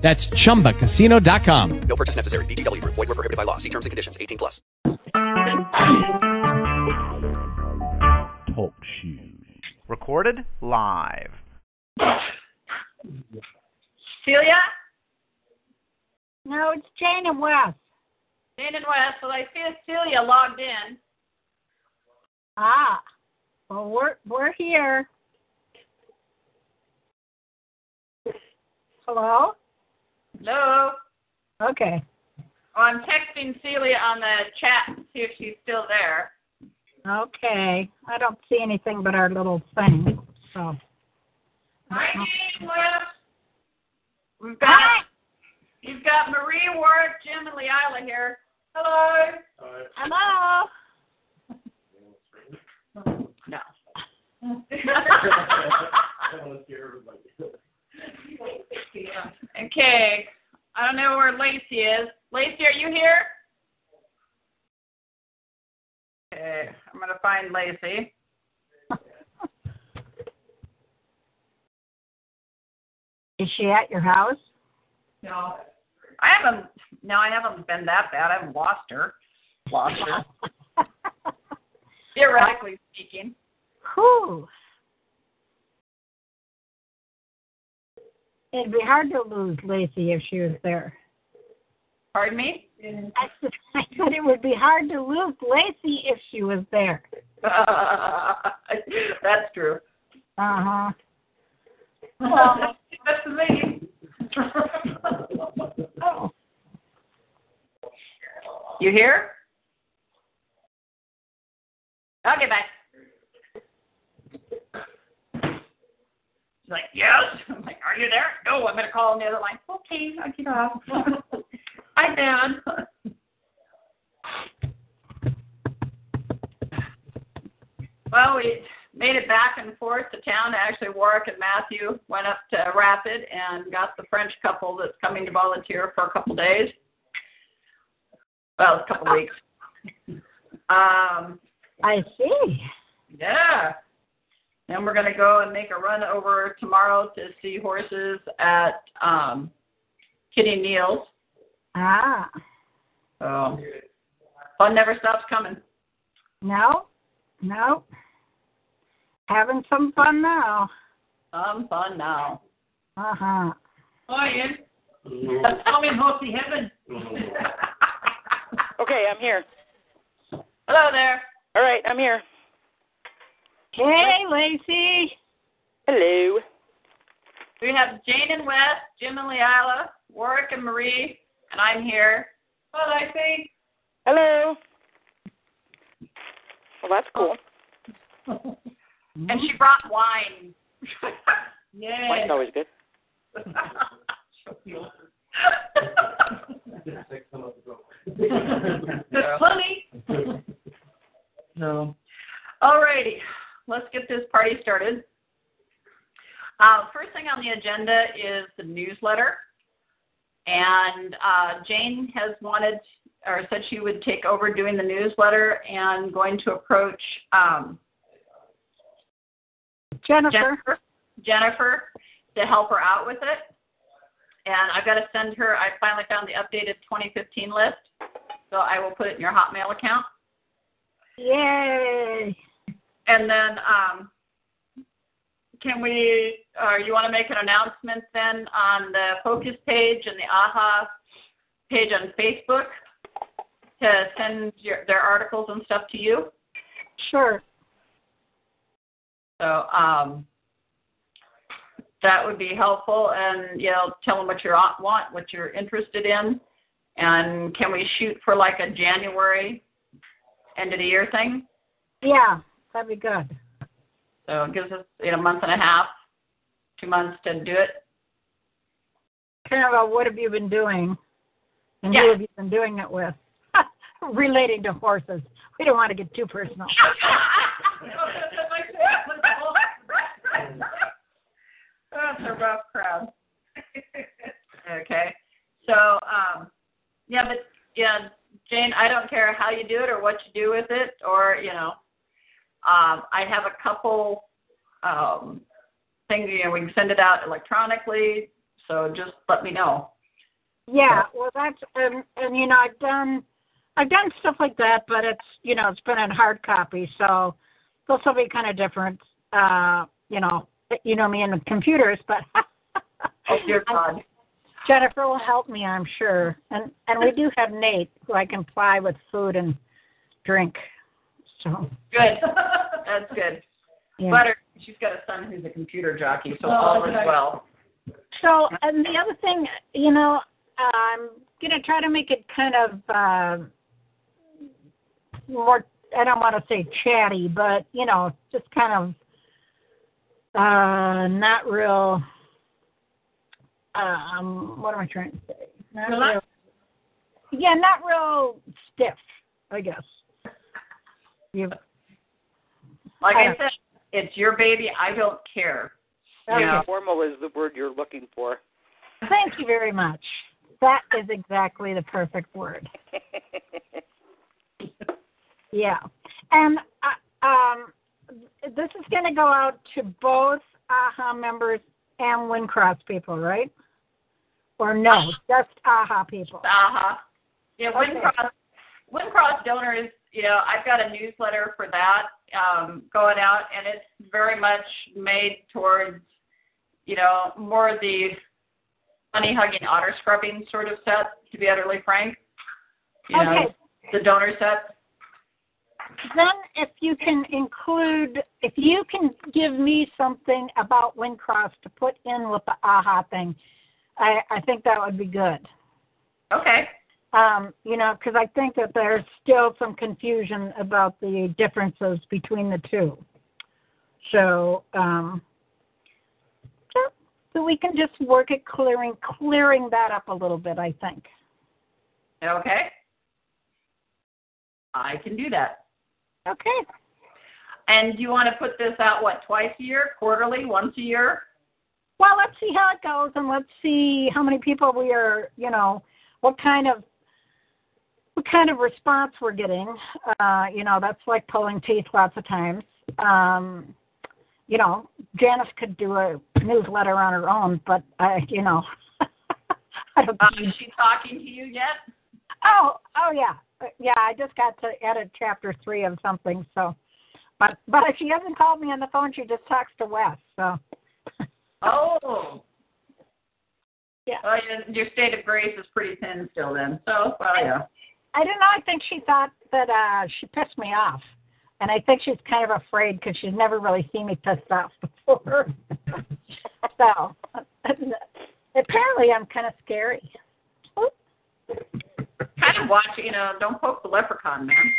That's chumbacasino.com. No purchase necessary. VGW Group. Void were prohibited by law. See terms and conditions. 18 plus. Talk shoes. Recorded live. Celia? No, it's Jane and Wes. Jane and Wes. Well, I see Celia logged in. Ah, well, we're we're here. Hello. Hello? Okay. Oh, I'm texting Celia on the chat to see if she's still there. Okay. I don't see anything but our little thing. So. Hi, uh-huh. Jane We've got, Hi. you've got Marie, Warwick, Jim, and Leila here. Hello. Hello. No. okay. I don't know where Lacey is. Lacey, are you here? Okay, I'm gonna find Lacey. Is she at your house? No. I haven't no, I haven't been that bad. I haven't lost her. Lost her. Theoretically speaking. Whew. It'd be hard to lose Lacey if she was there. Pardon me? I said, I said it would be hard to lose Lacey if she was there. That's true. Uh huh. Well, that's me. Oh, You here? Okay, bye. She's like, yes. I'm like, are you there? No, I'm gonna call on the other line. Okay, I'll get off. Hi, Dan. well, we made it back and forth to town. Actually, Warwick and Matthew went up to Rapid and got the French couple that's coming to volunteer for a couple days. Well, a couple weeks. Um, I see. yeah. Then we're gonna go and make a run over tomorrow to see horses at um Kitty Neal's. Ah, So fun never stops coming. no, no. Having some fun now. Some fun now. Uh huh. Oh, Ian. That's coming home to heaven. Okay, I'm here. Hello there. All right, I'm here. Hey, Lacey. Hello. We have Jane and Wes, Jim and Leila, Warwick and Marie, and I'm here. Hello, Lacey. Hello. Well, that's cool. And she brought wine. Yay. Wine's always good. That's funny. No. Alrighty, let's get this party started. Uh, first thing on the agenda is the newsletter. And uh, Jane has wanted, or said she would take over doing the newsletter and going to approach um, Jennifer. Jennifer, Jennifer to help her out with it. And I've got to send her, I finally found the updated 2015 list. So I will put it in your Hotmail account. Yay. And then, um, can we, uh, you want to make an announcement then on the Focus page and the AHA page on Facebook to send your, their articles and stuff to you? Sure. So, um, that would be helpful and, you know, tell them what you want, what you're interested in. And can we shoot for like a January end of the year thing? Yeah, that'd be good. So it gives us, you know, a month and a half, two months to do it. Kind of a what have you been doing? And Yeah. who have you been doing it with? relating to horses. We don't want to get too personal. That's a rough crowd. okay. So, um, yeah, but yeah, Jane, I don't care how you do it or what you do with it, or you know, um, I have a couple um, things. You know, we can send it out electronically. So just let me know. Yeah, well, that's and and you know I've done I've done stuff like that, but it's you know it's been in hard copy, so this will be kind of different. Uh, you know, you know me and computers, but Oh dear God. Jennifer will help me, I'm sure. And and we do have Nate, who I can ply with food and drink. So Good. That's good. yeah. Butter. She's got a son who's a computer jockey, so Oh, all is well. So, and the other thing, you know, I'm gonna try to make it kind of uh, more. I don't want to say chatty, but you know, just kind of uh, not real. Um, what am I trying to say? Not real, yeah, not real stiff, I guess. You, Like I I said, it's your baby. I don't care. Okay. Yeah. Formal is the word you're looking for. Thank you very much. That is exactly the perfect word. Yeah, and uh, um, this is going to go out to both AHA members and Windcross people, right? Or no, just AHA people. Uh-huh. Yeah, Okay. Windcross, Windcross donors, you know, I've got a newsletter for that um, going out, and it's very much made towards, you know, more of the honey hugging, otter scrubbing sort of set, to be utterly frank. You know, the donor set. Then, if you can include, if you can give me something about Windcross to put in with the AHA thing, I, I think that would be good. Okay. Um, you know, because I think that there's still some confusion about the differences between the two. So, um, so, so we can just work at clearing clearing that up a little bit. I think. Okay. I can do that. Okay. And do you want to put this out, what, twice a year, quarterly, once a year? Well, let's see how it goes, and let's see how many people we are. You know, what kind of what kind of response we're getting. Uh, you know, that's like pulling teeth lots of times. Um, you know, Janice could do a newsletter on her own, but I, you know, I don't. Um, is she talking to you yet? Oh, oh yeah, yeah. I just got to edit chapter three of something, so. But but if she hasn't called me on the phone, she just talks to Wes. So. Oh. Yeah. Well, your, your state of grace is pretty thin still then. So, well, yeah. I don't know. I think she thought that uh she pissed me off, and I think she's kind of afraid because she's never really seen me pissed off before. so apparently, I'm kind of scary. Kind of watch, you know, don't poke the leprechaun, man.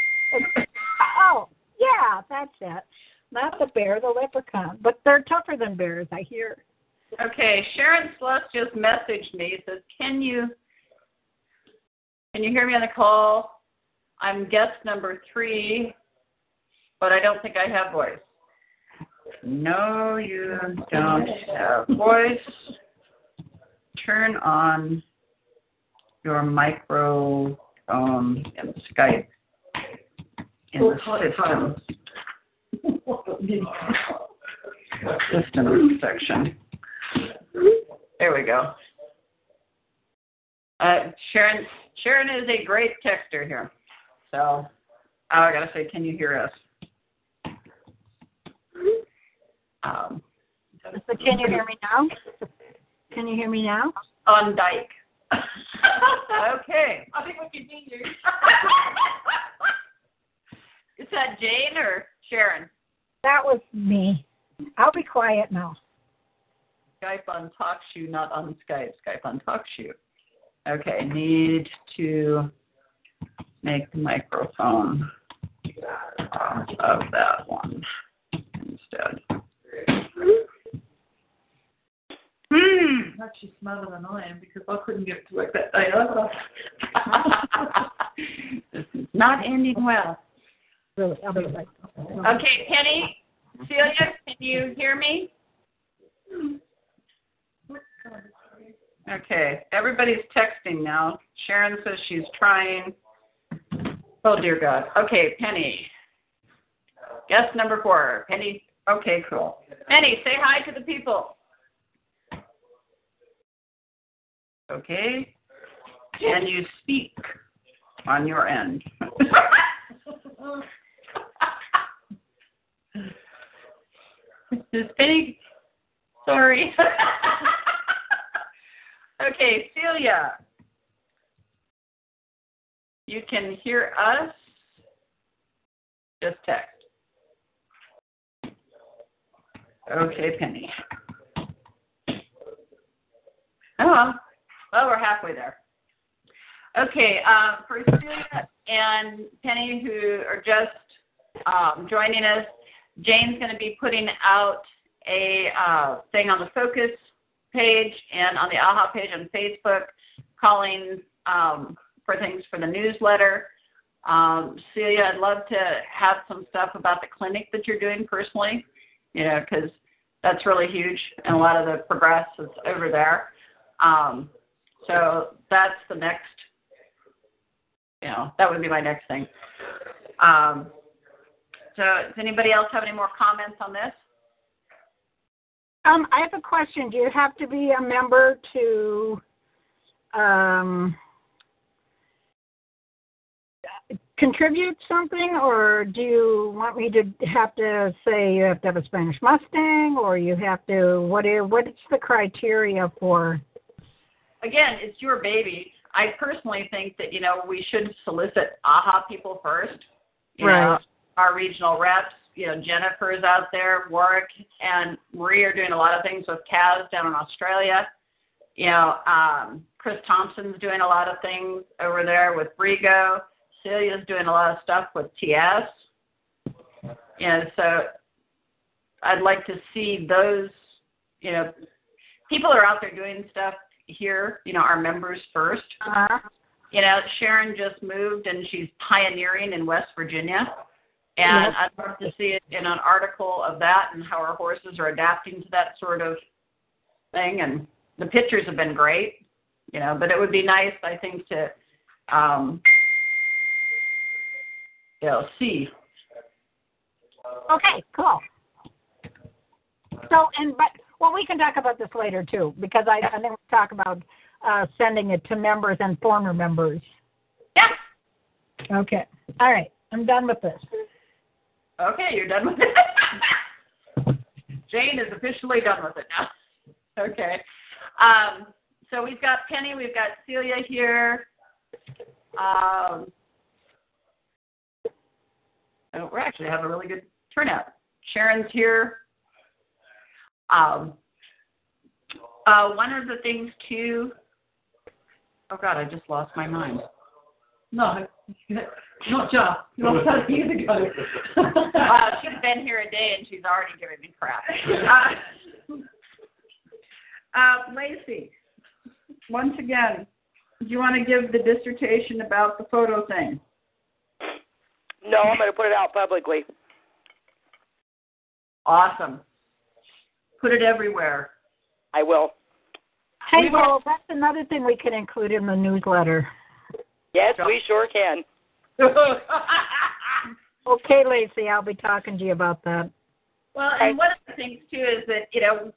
Oh, yeah, that's it. Not the bear, the leprechaun. But they're tougher than bears, I hear. Okay, Sharon Sluss just messaged me. Says, "Can you can you hear me on the call? I'm guest number three, but I don't think I have voice." No, you don't have voice. Turn on your microphone in Skype in the system. system section. There we go. Uh, Sharon Sharon is a great texter here. So I gotta say, can you hear us? Um, So can you hear me now? Can you hear me now? on Dyke. okay. I think we can hear you. Is that Jane or Sharon? That was me. I'll be quiet now. Skype on TalkShoe, not on Skype. Skype on TalkShoe. Okay, need to make the microphone of that one instead. Hmm, that than I am because I couldn't get it to work that day either. this is Not ending well. Really, I'll be right. Okay, Penny, Celia, can you hear me? Okay, everybody's texting now. Sharon says she's trying. Oh dear God. Okay, Penny. Guest number four. Penny. Okay, cool. Penny, say hi to the people. Okay. Can you speak on your end? Is Penny? Sorry. okay, Celia. You can hear us. Just text. Okay, Penny. Oh, well, we're halfway there. Okay, uh, for Celia and Penny, who are just um, joining us, Jane's going to be putting out a uh, thing on the Focus page and on the AHA page on Facebook, calling um, for things for the newsletter. Um, Celia, I'd love to have some stuff about the clinic that you're doing personally, you know, because that's really huge, and a lot of the progress is over there. Um, so that's the next, you know, that would be my next thing. Um, so does anybody else have any more comments on this? Um, I have a question. Do you have to be a member to um, contribute something, or do you want me to have to say you have to have a Spanish Mustang, or you have to what? Are, what's the criteria for? Again, it's your baby. I personally think that you know we should solicit AHA people first. You know, Right. our regional reps. You know, Jennifer's out there, Warwick and Marie are doing a lot of things with Kaz down in Australia. You know, um, Chris Thompson's doing a lot of things over there with Brigo. Celia's doing a lot of stuff with TS. You know, so I'd like to see those, you know, people are out there doing stuff here, you know, our members first. Uh, You know, Sharon just moved and she's pioneering in West Virginia. And. I'd love to see it in an article of that and how our horses are adapting to that sort of thing. And the pictures have been great, you know, but it would be nice, I think, to, um, you know, see. okay, cool. So, and but well, we can talk about this later too, because I, I think we talk about uh, sending it to members and former members. Yeah. Okay. All right. I'm done with this. Okay, you're done with it. Jane is officially done with it now. Okay. Um, so we've got Penny, we've got Celia here. Um, we're actually having a really good turnout. Sharon's here. Um, uh, one of the things too. Oh God, I just lost my mind. No, not just. Not just years ago. wow, she's been here a day and she's already giving me crap. Uh, uh, Lacey, once again, do you want to give the dissertation about the photo thing? No, I'm going to put it out publicly. Awesome. Put it everywhere. I will. Hey, well, that's another thing we can include in the newsletter. Yes, we sure can. Okay, Lacey, I'll be talking to you about that. Well, and one of the things too is that you know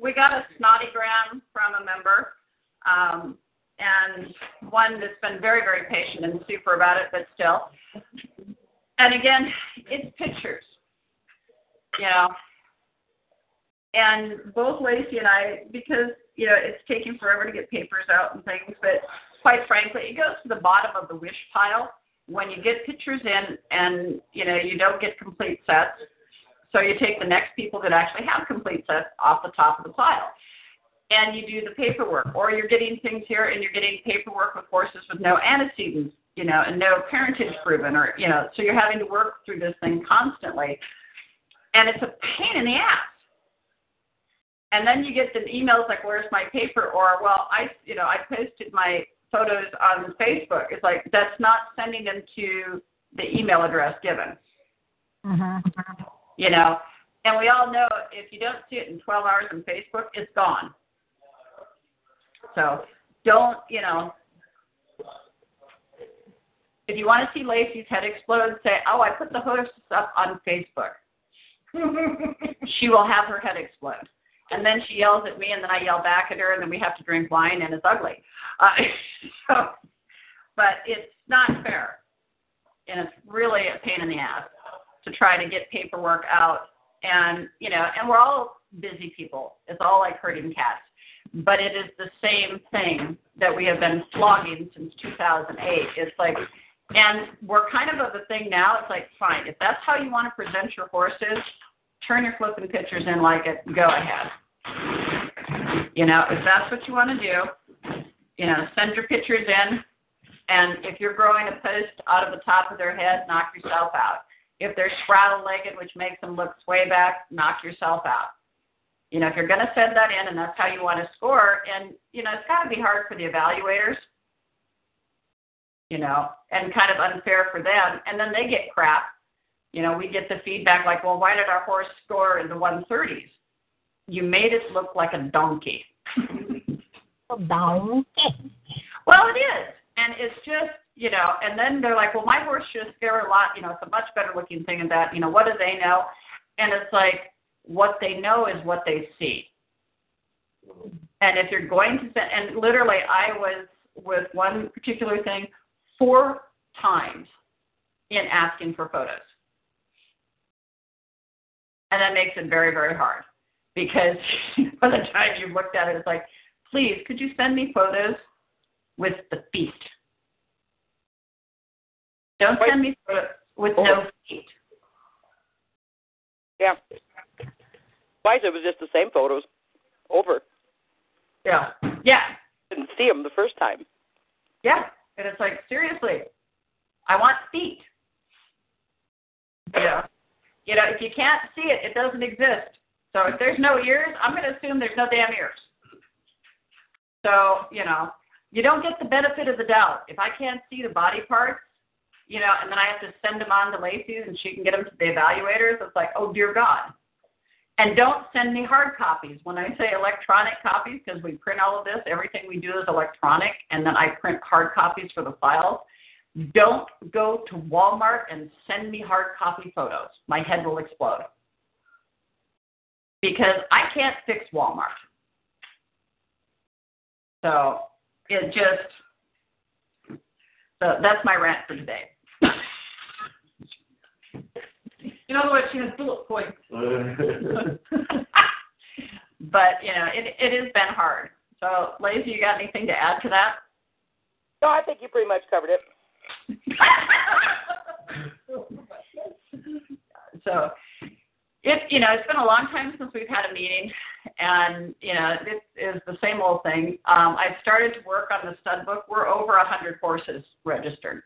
we got a snottygram from a member, um, and one that's been very very patient and super about it, but still. And again, it's pictures, you know. And both Lacey and I, because you know it's taking forever to get papers out and things, but quite frankly, it goes to the bottom of the wish pile when you get pictures in and you know you don't get complete sets so you take the next people that actually have complete sets off the top of the pile. And you do the paperwork. Or you're getting things here and you're getting paperwork with horses with no antecedents, you know, and no parentage proven or you know, so you're having to work through this thing constantly. And it's a pain in the ass. And then you get the emails like, Where's my paper? Or well, I you know, I posted my photos on Facebook. It's like that's not sending them to the email address given. Mhm. You know, and we all know if you don't see it in 12 hours on Facebook, it's gone. So don't, you know, if you want to see Lacey's head explode, say, "Oh, I put the hostess up on Facebook." she will have her head explode, and then she yells at me, and then I yell back at her, and then we have to drink wine, and it's ugly. Uh, so, but it's not fair, and it's really a pain in the ass to try to get paperwork out, and you know, and we're all busy people. It's all like herding cats but it is the same thing that we have been flogging since 2008. It's like, and we're kind of of the thing now. It's like, fine, if that's how you want to present your horses, turn your flipping pictures in like it. Go ahead. You know, if that's what you want to do, you know, send your pictures in. And if you're growing a post out of the top of their head, knock yourself out. If they're straddle legged, which makes them look sway back, knock yourself out you know, if you're going to send that in and that's how you want to score, and, you know, it's got to be hard for the evaluators, you know, and kind of unfair for them. And then they get crap. You know, we get the feedback like, well, why did our horse score in the 130s? You made it look like a donkey. Down. Well, it is. And it's just, you know, and then they're like, well, my horse should scare a lot. You know, it's a much better looking thing than that. You know, what do they know? And it's like, what they know is what they see. And if you're going to send, and literally, I was with one particular thing four times in asking for photos. And that makes it very, very hard because by the time you've looked at it, it's like, please, could you send me photos with the feet? Don't send me photos with no feet. Yeah. Twice it was just the same photos over. Yeah. Yeah. Didn't see them the first time. Yeah. And it's like, seriously, I want feet. Yeah. You know, if you can't see it, it doesn't exist. So if there's no ears, I'm going to assume there's no damn ears. So, you know, you don't get the benefit of the doubt. If I can't see the body parts, you know, and then I have to send them on to Lacey's and she can get them to the evaluators, it's like, oh, dear God. And don't send me hard copies. When I say electronic copies, because we print all of this, everything we do is electronic, and then I print hard copies for the files. Don't go to Walmart and send me hard copy photos. My head will explode. Because I can't fix Walmart. So it just, so that's my rant for today. In other words, she has bullet points. but you know, it it has been hard. So, Lacey, you got anything to add to that? No, I think you pretty much covered it. so, it you know, it's been a long time since we've had a meeting, and you know, this is the same old thing. Um, I've started to work on the stud book. We're over a hundred horses registered,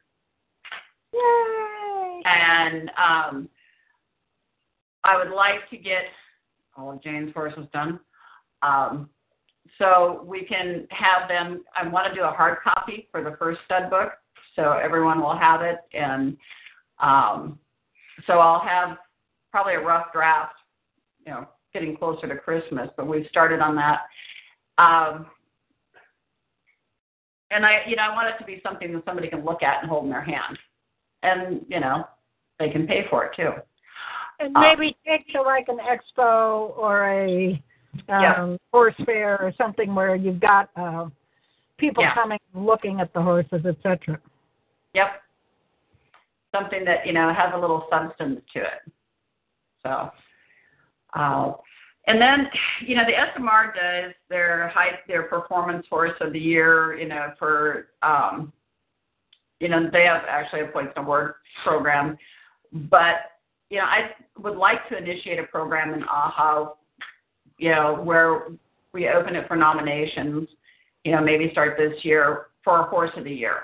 Yay! and um, I would like to get all of Jane's horses done. Um, so we can have them. I want to do a hard copy for the first stud book, so everyone will have it. And um, so I'll have probably a rough draft, you know, getting closer to Christmas. But we've started on that. Um, and I, you know, I want it to be something that somebody can look at and hold in their hand, and you know, they can pay for it too. And maybe take to like an expo or a um, Yeah. horse fair or something where you've got uh, people Yeah. coming looking at the horses, etc. Yep. Something that, you know, has a little substance to it. So, uh, and then, you know, the SMR does their high, their performance horse of the year, you know, for, um, you know, they have actually a points award program. But, you know, I would like to initiate a program in AHA, you know, where we open it for nominations, you know, maybe start this year for a horse of the year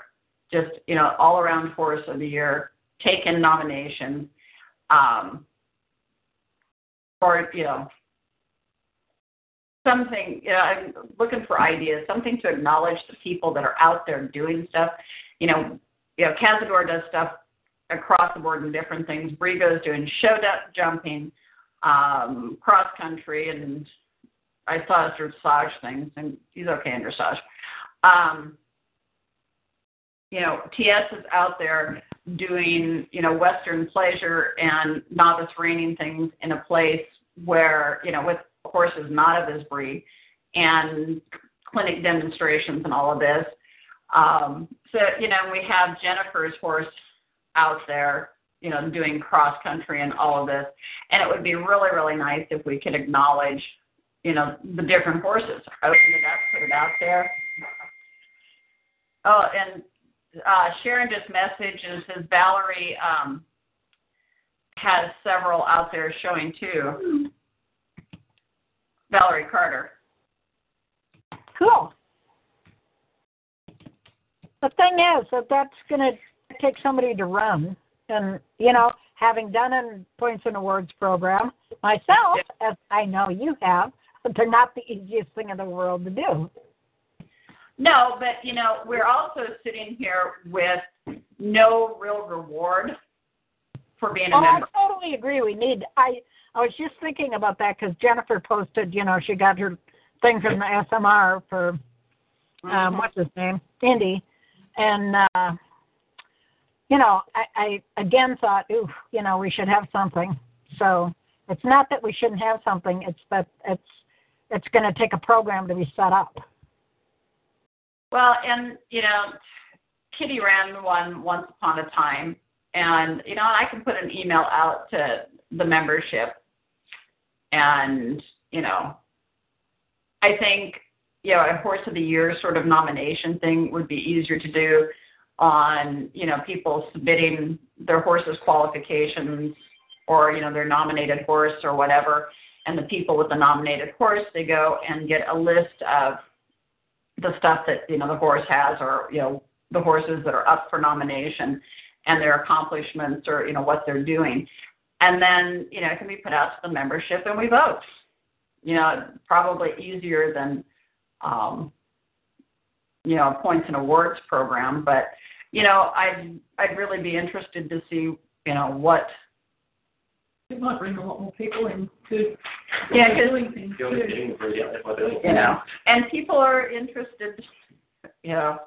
just you know all around horse of the year take in nominations um or you know something. You know, I'm looking for ideas, something to acknowledge the people that are out there doing stuff. You know, you know, Cazador does stuff across the board in different things. Brigo's doing show jumping, um, cross country, and I saw his dressage things, and he's okay in dressage. Um, you know, TS is out there doing, you know, Western pleasure and novice reining things in a place where, you know, with horses not of his breed and clinic demonstrations and all of this. Um, so, you know, we have Jennifer's horse out there, you know, doing cross country and all of this. And it would be really, really nice if we could acknowledge, you know, the different horses. Open it up, put it out there. Oh, and uh, Sharon just messaged and says Valerie um, has several out there showing too. Valerie Carter. Cool. The thing is that that's going to take somebody to run. And, you know, having done a Points and Awards program myself, as I know you have, but they're not the easiest thing in the world to do. No, but you know, we're also sitting here with no real reward for being a Oh, I totally agree. We need. I I was just thinking about that because Jennifer posted. You know, she got her thing from the SMR for um, Mhm. what's his name, Indy, and uh, you know, I, I again thought, ooh, you know, we should have something. So it's not that we shouldn't have something; it's that it's it's going to take a program to be set up. Well, and you know, Kitty ran one once upon a time, and you know, I can put an email out to the membership, and you know, I think you know a horse of the year sort of nomination thing would be easier to do on you know people submitting their horses qualifications or you know their nominated horse or whatever. And the people with the nominated horse they go and get a list of the stuff that you know the horse has or you know the horses that are up for nomination and their accomplishments or you know what they're doing. And then you know it can be put out to the membership and we vote. You know probably easier than um you know points and awards program but you know i'd i'd really be interested to see you know what It might bring a lot more people in to Yeah, 'cause- doing things too. you know and people are interested you know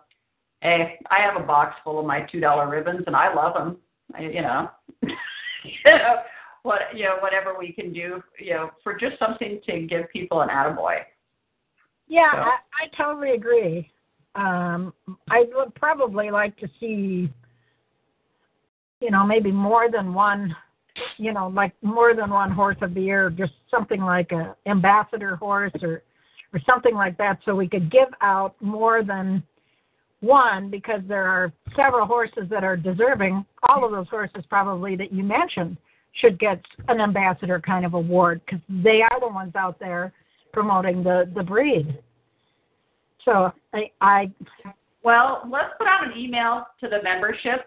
hey i have a box full of my two dollar ribbons and i love them I, you know you know what you know whatever we can do you know for just something to give people an attaboy Yeah, So- I, I totally agree. Um, I would probably like to see, you know, maybe more than one, you know, like more than one horse of the year, just something like a ambassador horse or or something like that, so we could give out more than one because there are several horses that are deserving. All of those horses probably that you mentioned should get an ambassador kind of award because they are the ones out there promoting the the breed. So I, I well let's put out an email to the membership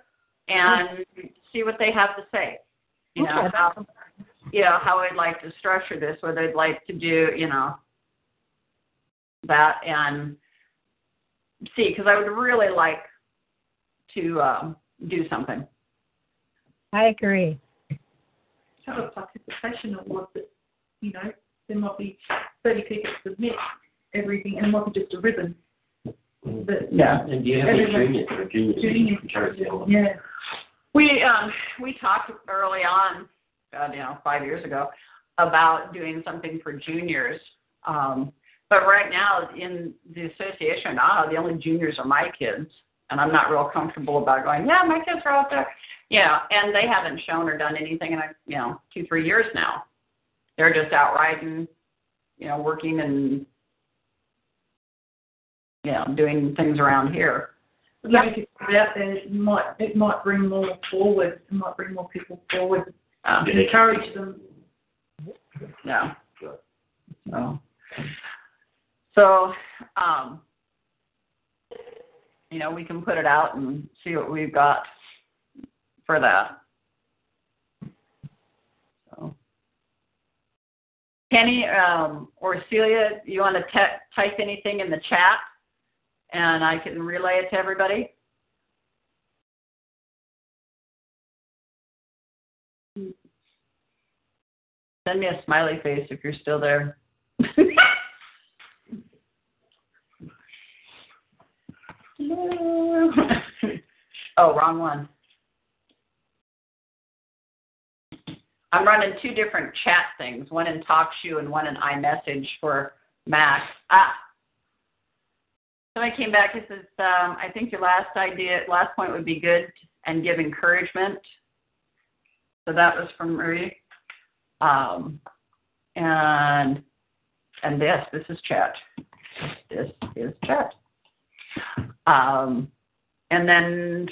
and see what they have to say you know Okay. how you know how i'd like to structure this whether they'd like to do you know that and see because i would really like to um do something I agree. Have a participation award that, you know, there might be thirty people submit everything and it might be just a ribbon. But Yeah. And do you have any Everybody- juniors or juniors? junior, Charity Hill? yeah. We um we talked early on, God, you know, five years ago, about doing something for juniors. Um, but right now in the association ah, the only juniors are my kids, and I'm not real comfortable about going. Yeah, my kids are out there. Yeah, and they haven't shown or done anything in a, you know two three years now. They're just out riding, you know, working and you know doing things around here. But then if you put it out there, it might, it might bring more forward, it might bring more people forward, Um, and encourage them. Yeah. So, so, um, you know, we can put it out and see what we've got for that. So, Penny um, or Celia, you want to te- type anything in the chat, and I can relay it to everybody. Send me a smiley face if you're still there. oh, wrong one. I'm running two different chat things, one in TalkShoe and one in iMessage for Mac. Ah. Somebody came back and says, um, I think your last idea, last point would be good and give encouragement. So that was from Marie. Um, and and this, this is chat. This is chat. Um, and then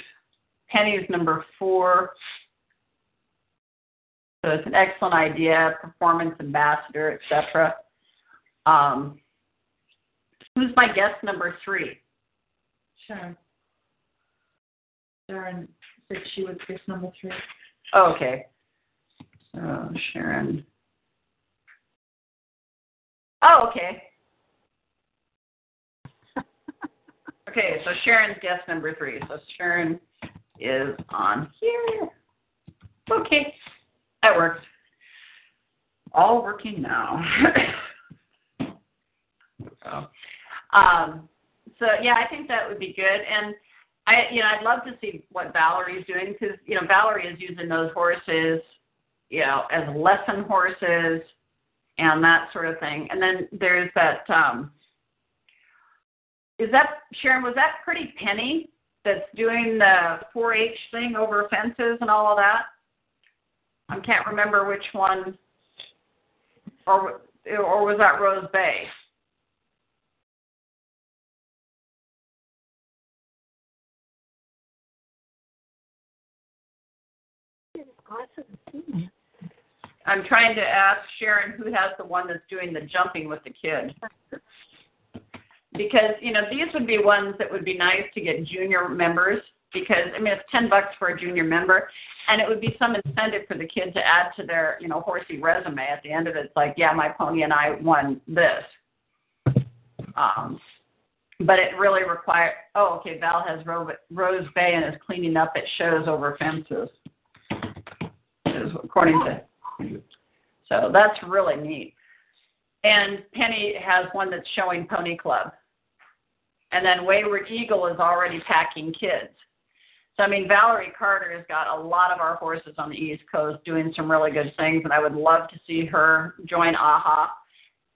Penny's number four. So it's an excellent idea, performance ambassador, etc. Um, who's my guest number three? Sharon. Sharon said she was guest number three. Oh, okay. So Sharon. Oh, okay. Okay, so Sharon's guest number three. So Sharon is on here. Okay, that works. All working now. so, um, so yeah, I think that would be good. And I, you know, I'd love to see what Valerie's doing because you know Valerie is using those horses, you know, as lesson horses and that sort of thing. And then there's that. Um, is that Sharon? Was that Pretty Penny that's doing the 4-H thing over fences and all of that? I can't remember which one, or or was that Rose Bay? I'm trying to ask Sharon who has the one that's doing the jumping with the kid. Because, you know, these would be ones that would be nice to get junior members because I mean it's ten bucks for a junior member and it would be some incentive for the kid to add to their, you know, horsey resume at the end of it. It's like, yeah, my pony and I won this. Um but it really requires oh, okay, Val has Ro- Rose Bay and is cleaning up at shows over fences. According to so that's really neat. And Penny has one that's showing Pony Club. And then Wayward Eagle is already packing kids. So, I mean, Valerie Carter has got a lot of our horses on the East Coast doing some really good things, and I would love to see her join AHA.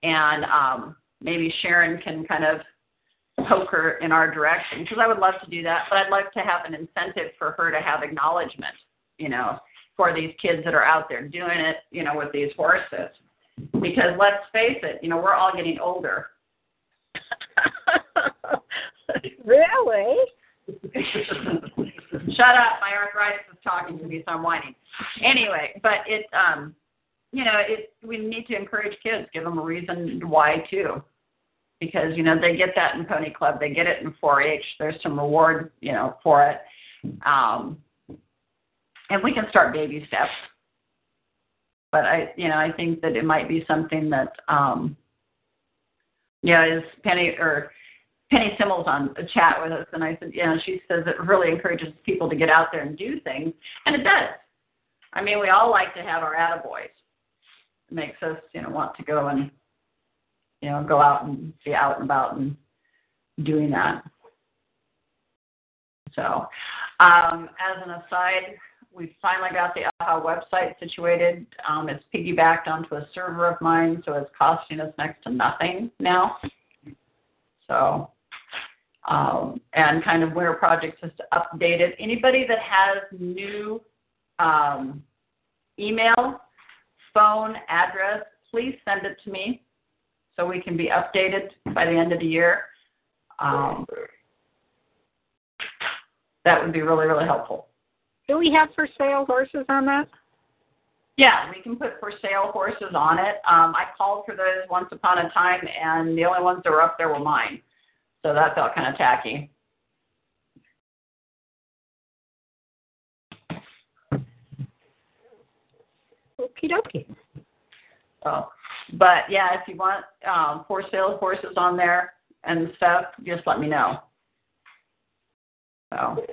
And um, maybe Sharon can kind of poke her in our direction because I would love to do that, but I'd like to have an incentive for her to have acknowledgement, you know, for these kids that are out there doing it, you know, with these horses. Because let's face it, you know, we're all getting older. really? Shut up, my arthritis is talking to me, so I'm whining. Anyway, but it, um, you know, it we need to encourage kids, give them a reason why too, because you know they get that in Pony Club, they get it in 4-H. There's some reward, you know, for it, um, and we can start baby steps. But I, you know, I think that it might be something that, um, you know, is Penny or Penny Simmel's on a chat with us, and I said, you know, she says it really encourages people to get out there and do things, and it does. I mean, we all like to have our attaboys. It makes us, you know, want to go and, you know, go out and be out and about and doing that. So, um, as an aside, we finally got the AHA website situated. Um, it's piggybacked onto a server of mine, so it's costing us next to nothing now. So, um, and kind of winter projects is to update it. Anybody that has new um, email, phone, address, please send it to me so we can be updated by the end of the year. Um, that would be really, really helpful. Do we have for sale horses on that? Yeah, we can put for sale horses on it. Um, I called for those once upon a time, and the only ones that were up there were mine. So that felt kind of tacky. Okie dokie. So But yeah, if you want um, for sale horses on there and stuff, just let me know. So,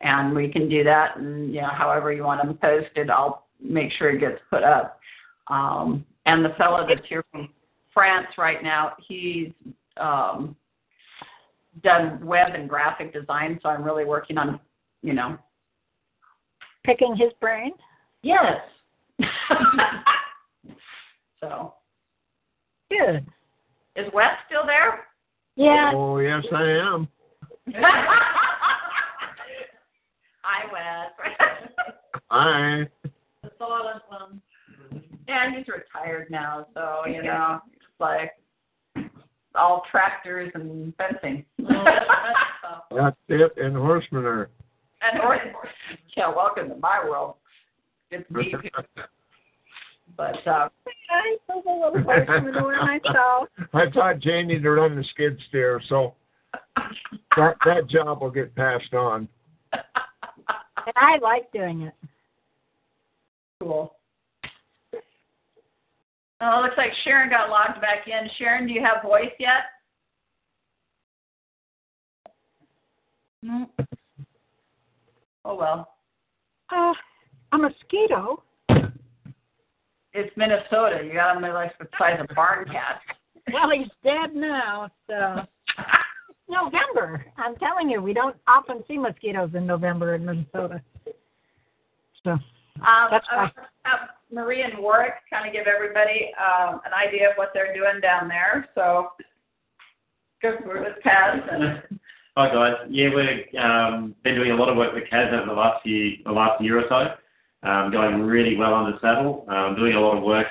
and we can do that, and you know, however you want them posted, I'll make sure it gets put up. Um, and the fellow that's here from France right now, he's um, done web and graphic design, so I'm really working on, you know. Picking his brain. Yes. so, Good. is Wes still there? Yeah. Oh, yes, I am. Hi, Wes. I, the silent one. Yeah, he's retired now, so you know, it's like all tractors and fencing. That's it, and horsemen are. and yeah, welcome to my world. It's deep, but uh, I was a little horseman when I. I taught Janie to run the skid steer, so that that job will get passed on. And I like doing it. cool. Oh, it looks like Sharon got logged back in. Sharon, do you have voice yet? No. Oh well, Uh, a mosquito. it's Minnesota. You got them like the size of barn cat. Well, he's dead now, so. November. I'm telling you, we don't often see mosquitoes in November in Minnesota. So, Um, That's I was gonna Marie and Warwick kind of give everybody um, an idea of what they're doing down there. So, go through with Kaz and Hi guys. Yeah, we've um, been doing a lot of work with Kaz over the last few, the last year or so. Um, going really well on the saddle. Um, doing a lot of work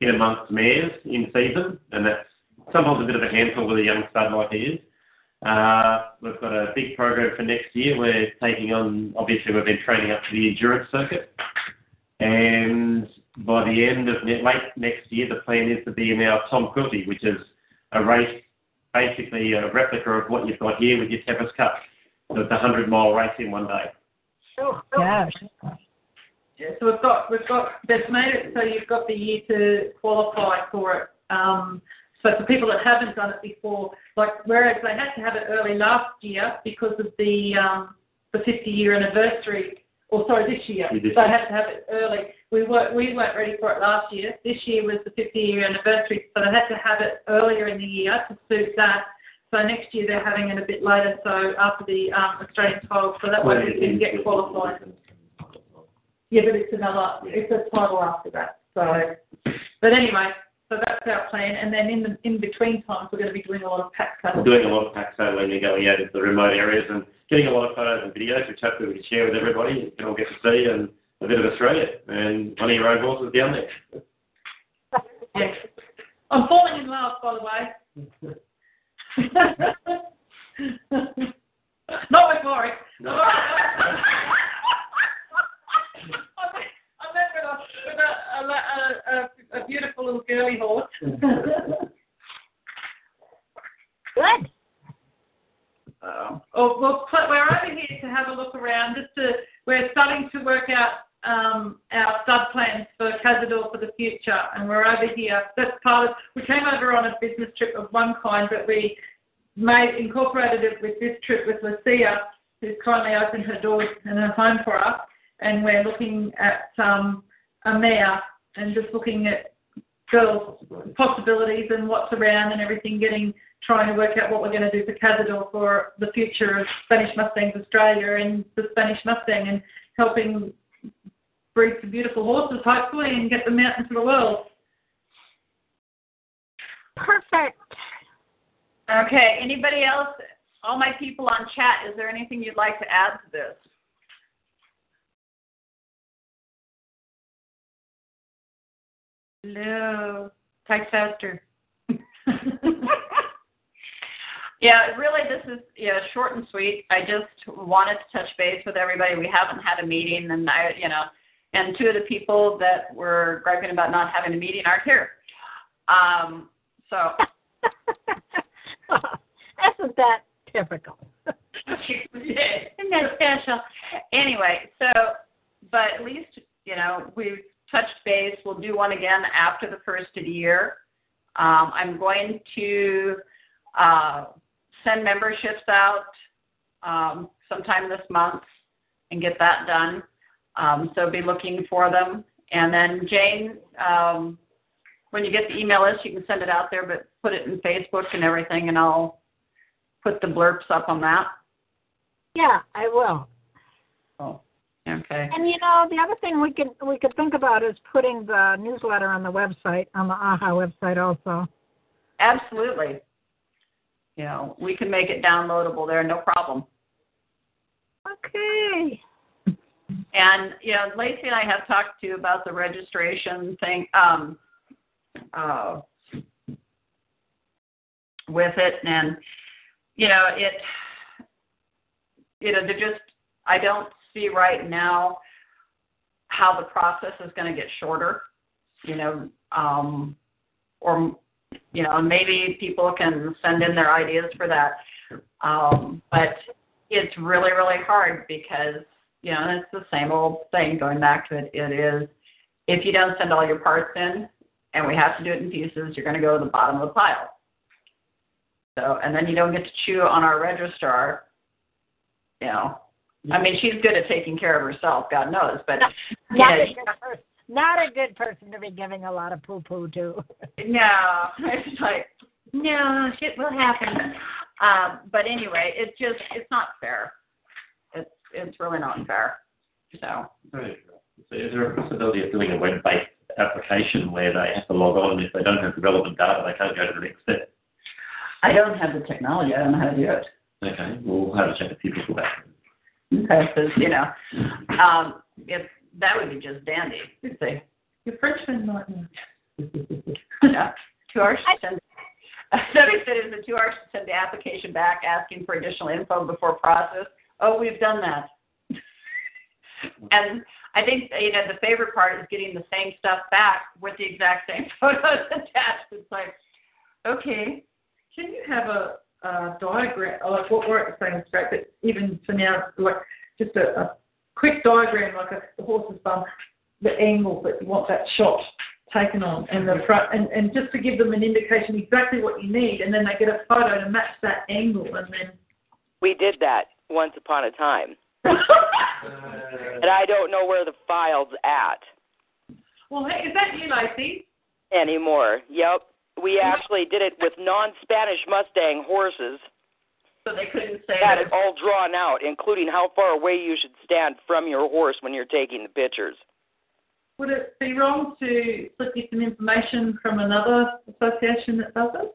in amongst mares in season, and that's sometimes a bit of a handful with a young stud like he is. Uh, we've got a big program for next year. We're taking on, obviously, we've been training up to the endurance circuit, and by the end of ne- late next year, the plan is to be in our Tom Quilty, which is a race basically a replica of what you've got here with your Tevis Cup. So it's a hundred mile race in one day. oh gosh. Yeah, so we've got we've got they've made it so you've got the year to qualify for it. Um, so for people that haven't done it before, like whereas they had to have it early last year because of the um, the 50 year anniversary, or sorry this year, Yeah, they had to have it early. We weren't we weren't ready for it last year. This year was the 50 year anniversary, so they had to have it earlier in the year to suit that. So next year they're having it a bit later, so after the um, Australian 12, so that way we can get qualified. Yeah, but it's another, it's a title after that. So, but anyway, so that's our plan. And then in the in between times, we're going to be doing a lot of pack We're cuts. doing a lot of pack saddling and going out into the remote areas and getting a lot of photos and videos, which hopefully we can share with everybody. You can all get to see and a bit of Australia and one of your own horses down there. Yes. I'm falling in love, by the way. Not with Warwick. No. I met with a a, a, a, a beautiful little girly horse. Good. Oh, well, cl- we're over here to have a look around. Just to, we're starting to work out um, our stud plans for Cazador for the future, and we're over here. That's part of. We came over on a business trip of one kind, but we made incorporated it with this trip with Lucia, who's kindly opened her doors and her home for us, and we're looking at um, a mare and just looking at girls' possibilities and what's around and everything, getting trying to work out what we're going to do for Cazador for the future of Spanish Mustangs Australia and the Spanish Mustang and helping breed some beautiful horses hopefully and get them out into the world. Perfect. Okay, anybody else? All my people on chat, is there anything you'd like to add to this? Hello. Type faster. Yeah, really, this is yeah short and sweet. I just wanted to touch base with everybody. We haven't had a meeting, and I, you know, and two of the people that were griping about not having a meeting aren't here. Um, so Isn't that typical? Isn't that special? Anyway, so, but at least, you know, we've touched base. We'll do one again after the first of the year. Um, I'm going to uh, send memberships out um, sometime this month and get that done. Um, so be looking for them. And then Jane, um, when you get the email list, you can send it out there, but put it in Facebook and everything, and I'll put the blurbs up on that. Yeah, I will. Okay. And you know, the other thing we could we could think about is putting the newsletter on the website, on the AHA website also. Absolutely. You know, we can make it downloadable there, no problem. Okay. And you know, Lacey and I have talked to you about the registration thing um, uh, with it, and you know, it you know, they're just I don't see right now how the process is going to get shorter. You know, um, or you know, maybe people can send in their ideas for that. Um, but it's really, really hard because you know, and it's the same old thing going back to it. It is if you don't send all your parts in, and we have to do it in pieces, you're going to go to the bottom of the pile. So, and then you don't get to chew on our registrar. You know, I mean, she's good at taking care of herself, God knows, but Not yeah, a good person. Not a good person to be giving a lot of poo poo to. no, it's like no, shit will happen. Um, but anyway, it's just it's not fair. It's it's really not fair. So Very. So is there a possibility of doing a web-based application where they have to log on and if they don't have the relevant data, they can't go to the next step? I don't have the technology. I don't know how to do it. Okay, we'll have a chat to people about that. Because you know, um, if that would be just dandy. You'd say, Your Frenchman know. yeah, two hours to send. Somebody said it two hours to send the application back asking for additional info before process. Oh, we've done that. and I think you know the favorite part is getting the same stuff back with the exact same photos attached. It's like, okay, Can you have a, a diagram, oh, like what we're saying is great, but even for now, like just a, a quick diagram, like a, the horse's bum, the angle that you want that shot taken on, and the mm-hmm. front, and, and just to give them an indication exactly what you need, and then they get a photo to match that angle, and then. We did that once upon a time, and I don't know where the file's at well, hey, is that you, Lacey? anymore. Yep, we actually did it with non-Spanish Mustang horses. so they couldn't say Had that it all drawn out, including how far away you should stand from your horse when you're taking the pictures. Would it be wrong to flip you some information from another association that does it?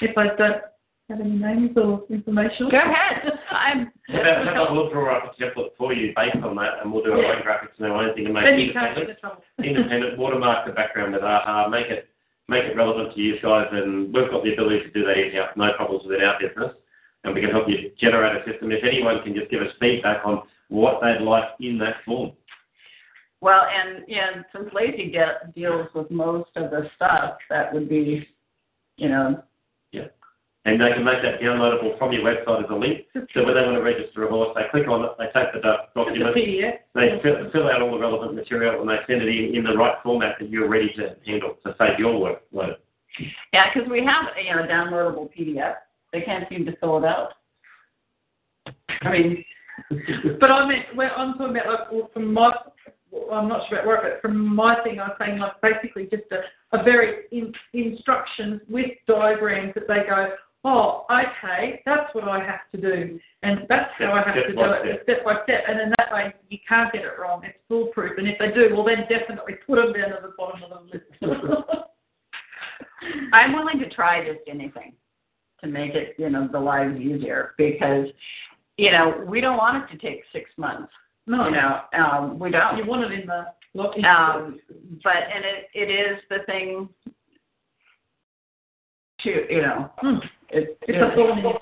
If I don't have any names or information? Go ahead. I'm. How about, how we'll draw up a template for you based on that and we'll do our own graphics and our own thing and make Then it you can't independent, independent, watermark the background with AHA, uh, make it, make it relevant to you guys and we've got the ability to do that easy, no problems within our business. And we can help you generate a system. If anyone can just give us feedback on what they'd like in that form. Well, and and since Lacey de- deals with most of the stuff, that would be, you know, And they can make that downloadable from your website as a link. So when they want to register a horse, they click on it, they take the doc- It's a document, they fill, fill out all the relevant material and they send it in, in the right format that you're ready to handle to save your workload. yeah, because we have you know a downloadable PDF. They can't seem to fill it out. I mean, But I meant, well, I'm talking about like well, from my, well, I'm not sure about work, but from my thing, I was saying like basically just a, a very in, instructions with diagrams that they go, oh, okay, that's what I have to do, and that's how I have Step to do by it, step by step, and then that way you can't get it wrong. It's foolproof, and if they do, well then definitely put them down at the bottom of the list. I'm willing to try just anything to make it you know the lives easier because you know we don't want it to take six months. no, You know, um, we don't. you want it in the lock. Um, but and it it is the thing to you know Hmm. It, It's a thorn in your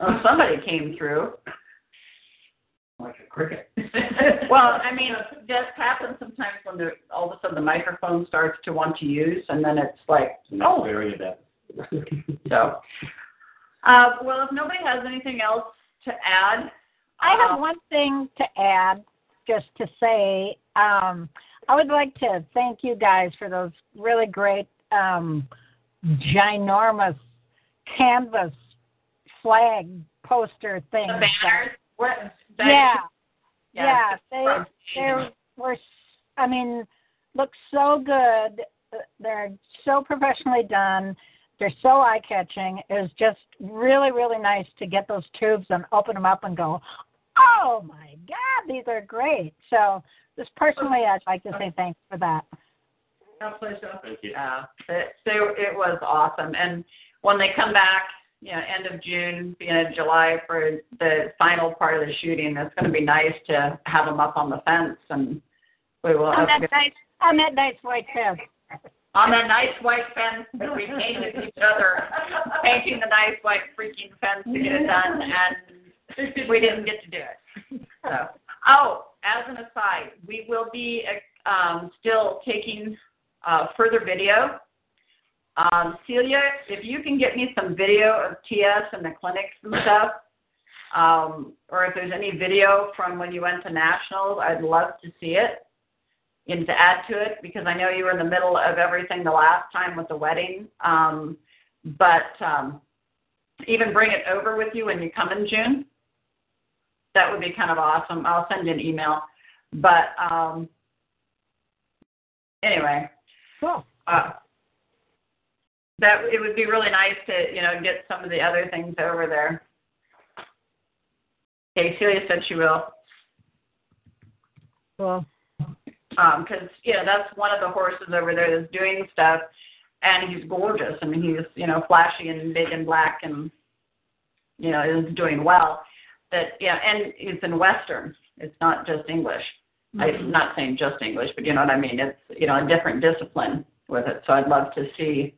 oh, somebody came through. Like a cricket. well, I mean, it does happen sometimes when the, all of a sudden the microphone starts to want to use, and then it's like, Not oh, worrying about so. Uh, well, if nobody has anything else to add, I have one thing to add, just to say. Um, I would like to thank you guys for those really great, um, ginormous canvas flag poster things. The banners. Yeah, Yeah, yeah, they they were. I mean, look so good. They're so professionally done. They're so eye catching. It was just really, really nice to get those tubes and open them up and go, oh my God, these are great. So, just personally, I'd like to say thanks for that. Our pleasure. Thank you. Yeah, it, so it was awesome. And when they come back, you know, end of June, beginning of July for the final part of the shooting, it's going to be nice to have them up on the fence, and we will On have that nice, on that nice white fence. on that nice white fence that we painted each other, painting the nice white freaking fence to get it done, and we didn't get to do it. So, oh, as an aside, we will be um, still taking uh, further video. Um, Celia, if you can get me some video of TS and the clinics and stuff, um, or if there's any video from when you went to nationals, I'd love to see it and to add to it because I know you were in the middle of everything the last time with the wedding. Um, but um, even bring it over with you when you come in June. That would be kind of awesome. I'll send you an email. But um, anyway, Cool. uh, that it would be really nice to you know get some of the other things over there. Okay, Celia said she will. Cool. Um, 'cause you know that's one of the horses over there that's doing stuff, and he's gorgeous. I mean, he's you know flashy and big and black, and you know is doing well. That yeah, and it's in Western. It's not just English. I'm not saying just English, but you know what I mean. It's you know a different discipline with it. So I'd love to see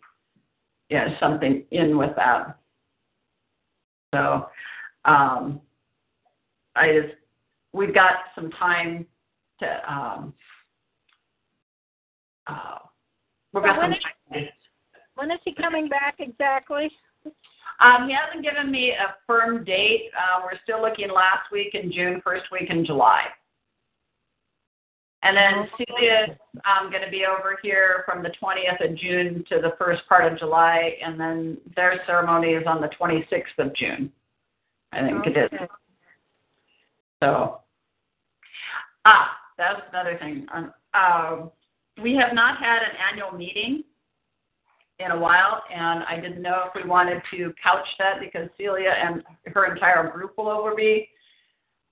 you know something in with that. So um, I just we've got some time to um, uh, we've got Well, some when time. When is he coming back exactly? Um, he hasn't given me a firm date. Uh, we're still looking last week in June, first week in July. And then Celia's um, going to be over here from the 20th of June to the first part of July, and then their ceremony is on the 26th of June. I think it is. So, ah, that's another thing. Um, uh, we have not had an annual meeting in a while, and I didn't know if we wanted to couch that because Celia and her entire group will over be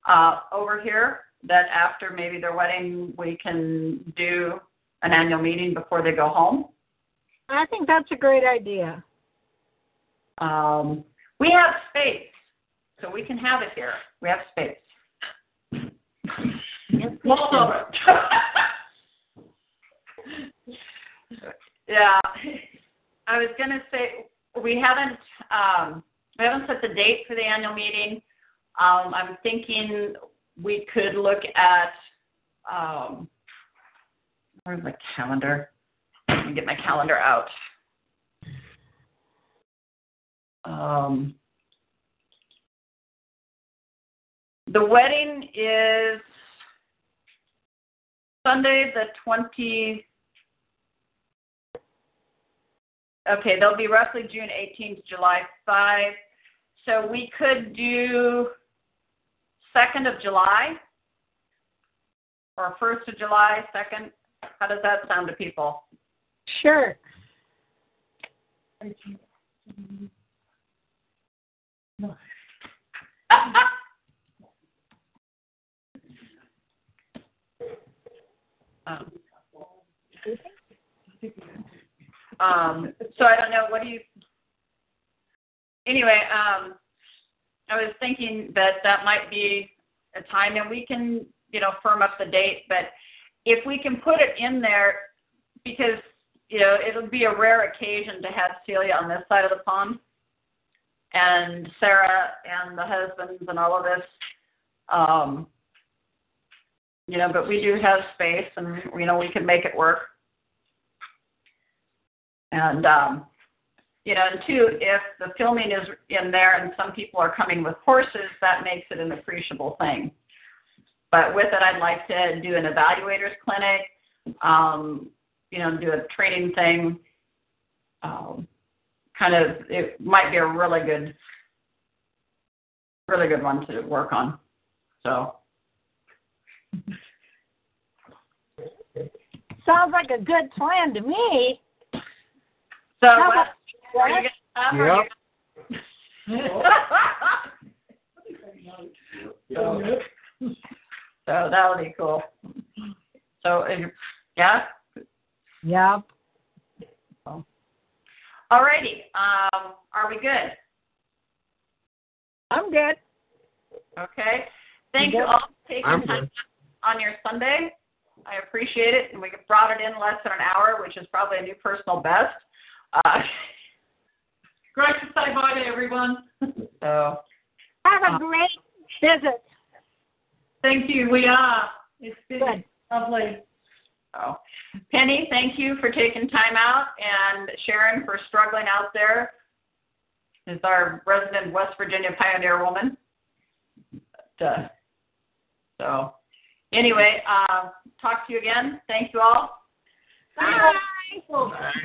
uh, over here. That after maybe their wedding, we can do an annual meeting before they go home. I think that's a great idea. Um, we have space, so we can have it here. We have space. Yeah, I was gonna say we haven't um, we haven't set the date for the annual meeting. Um, I'm thinking we could look at um, where's my calendar? Let me get my calendar out. Um, the wedding is Sunday the 20. Okay, they'll be roughly June 18th, July 5. So we could do 2nd of July or 1st of July, 2nd. How does that sound to people? Sure. Um, um, so I don't know. What do you? Anyway, um, I was thinking that that might be a time, and we can, you know, firm up the date. But if we can put it in there, because you know, it'll be a rare occasion to have Celia on this side of the pond, and Sarah and the husbands and all of this. Um, you know, but we do have space, and you know, we can make it work. And um, you know, and two, if the filming is in there and some people are coming with horses, that makes it an appreciable thing. But with it, I'd like to do an evaluators clinic. um, you know, do a training thing. Um, kind of, it might be a really good, really good one to work on. So, Sounds like a good plan to me. So How what, are you gonna, um, Yep. so, so that'll be cool. So, if yeah, Yep. alrighty. Um, are we good? I'm good. Okay. Thank You you all for taking I'm time good. on your Sunday. I appreciate it, and we brought it in less than an hour, which is probably a new personal best. Uh, Great to say bye to everyone. so, Have Uh, a great visit. Thank you. We are. It's been Good. lovely. so, Penny, thank you for taking time out, and Sharon for struggling out there. Is our resident West Virginia pioneer woman. But, uh, so, anyway, uh, talk to you again. Thank you all. Bye.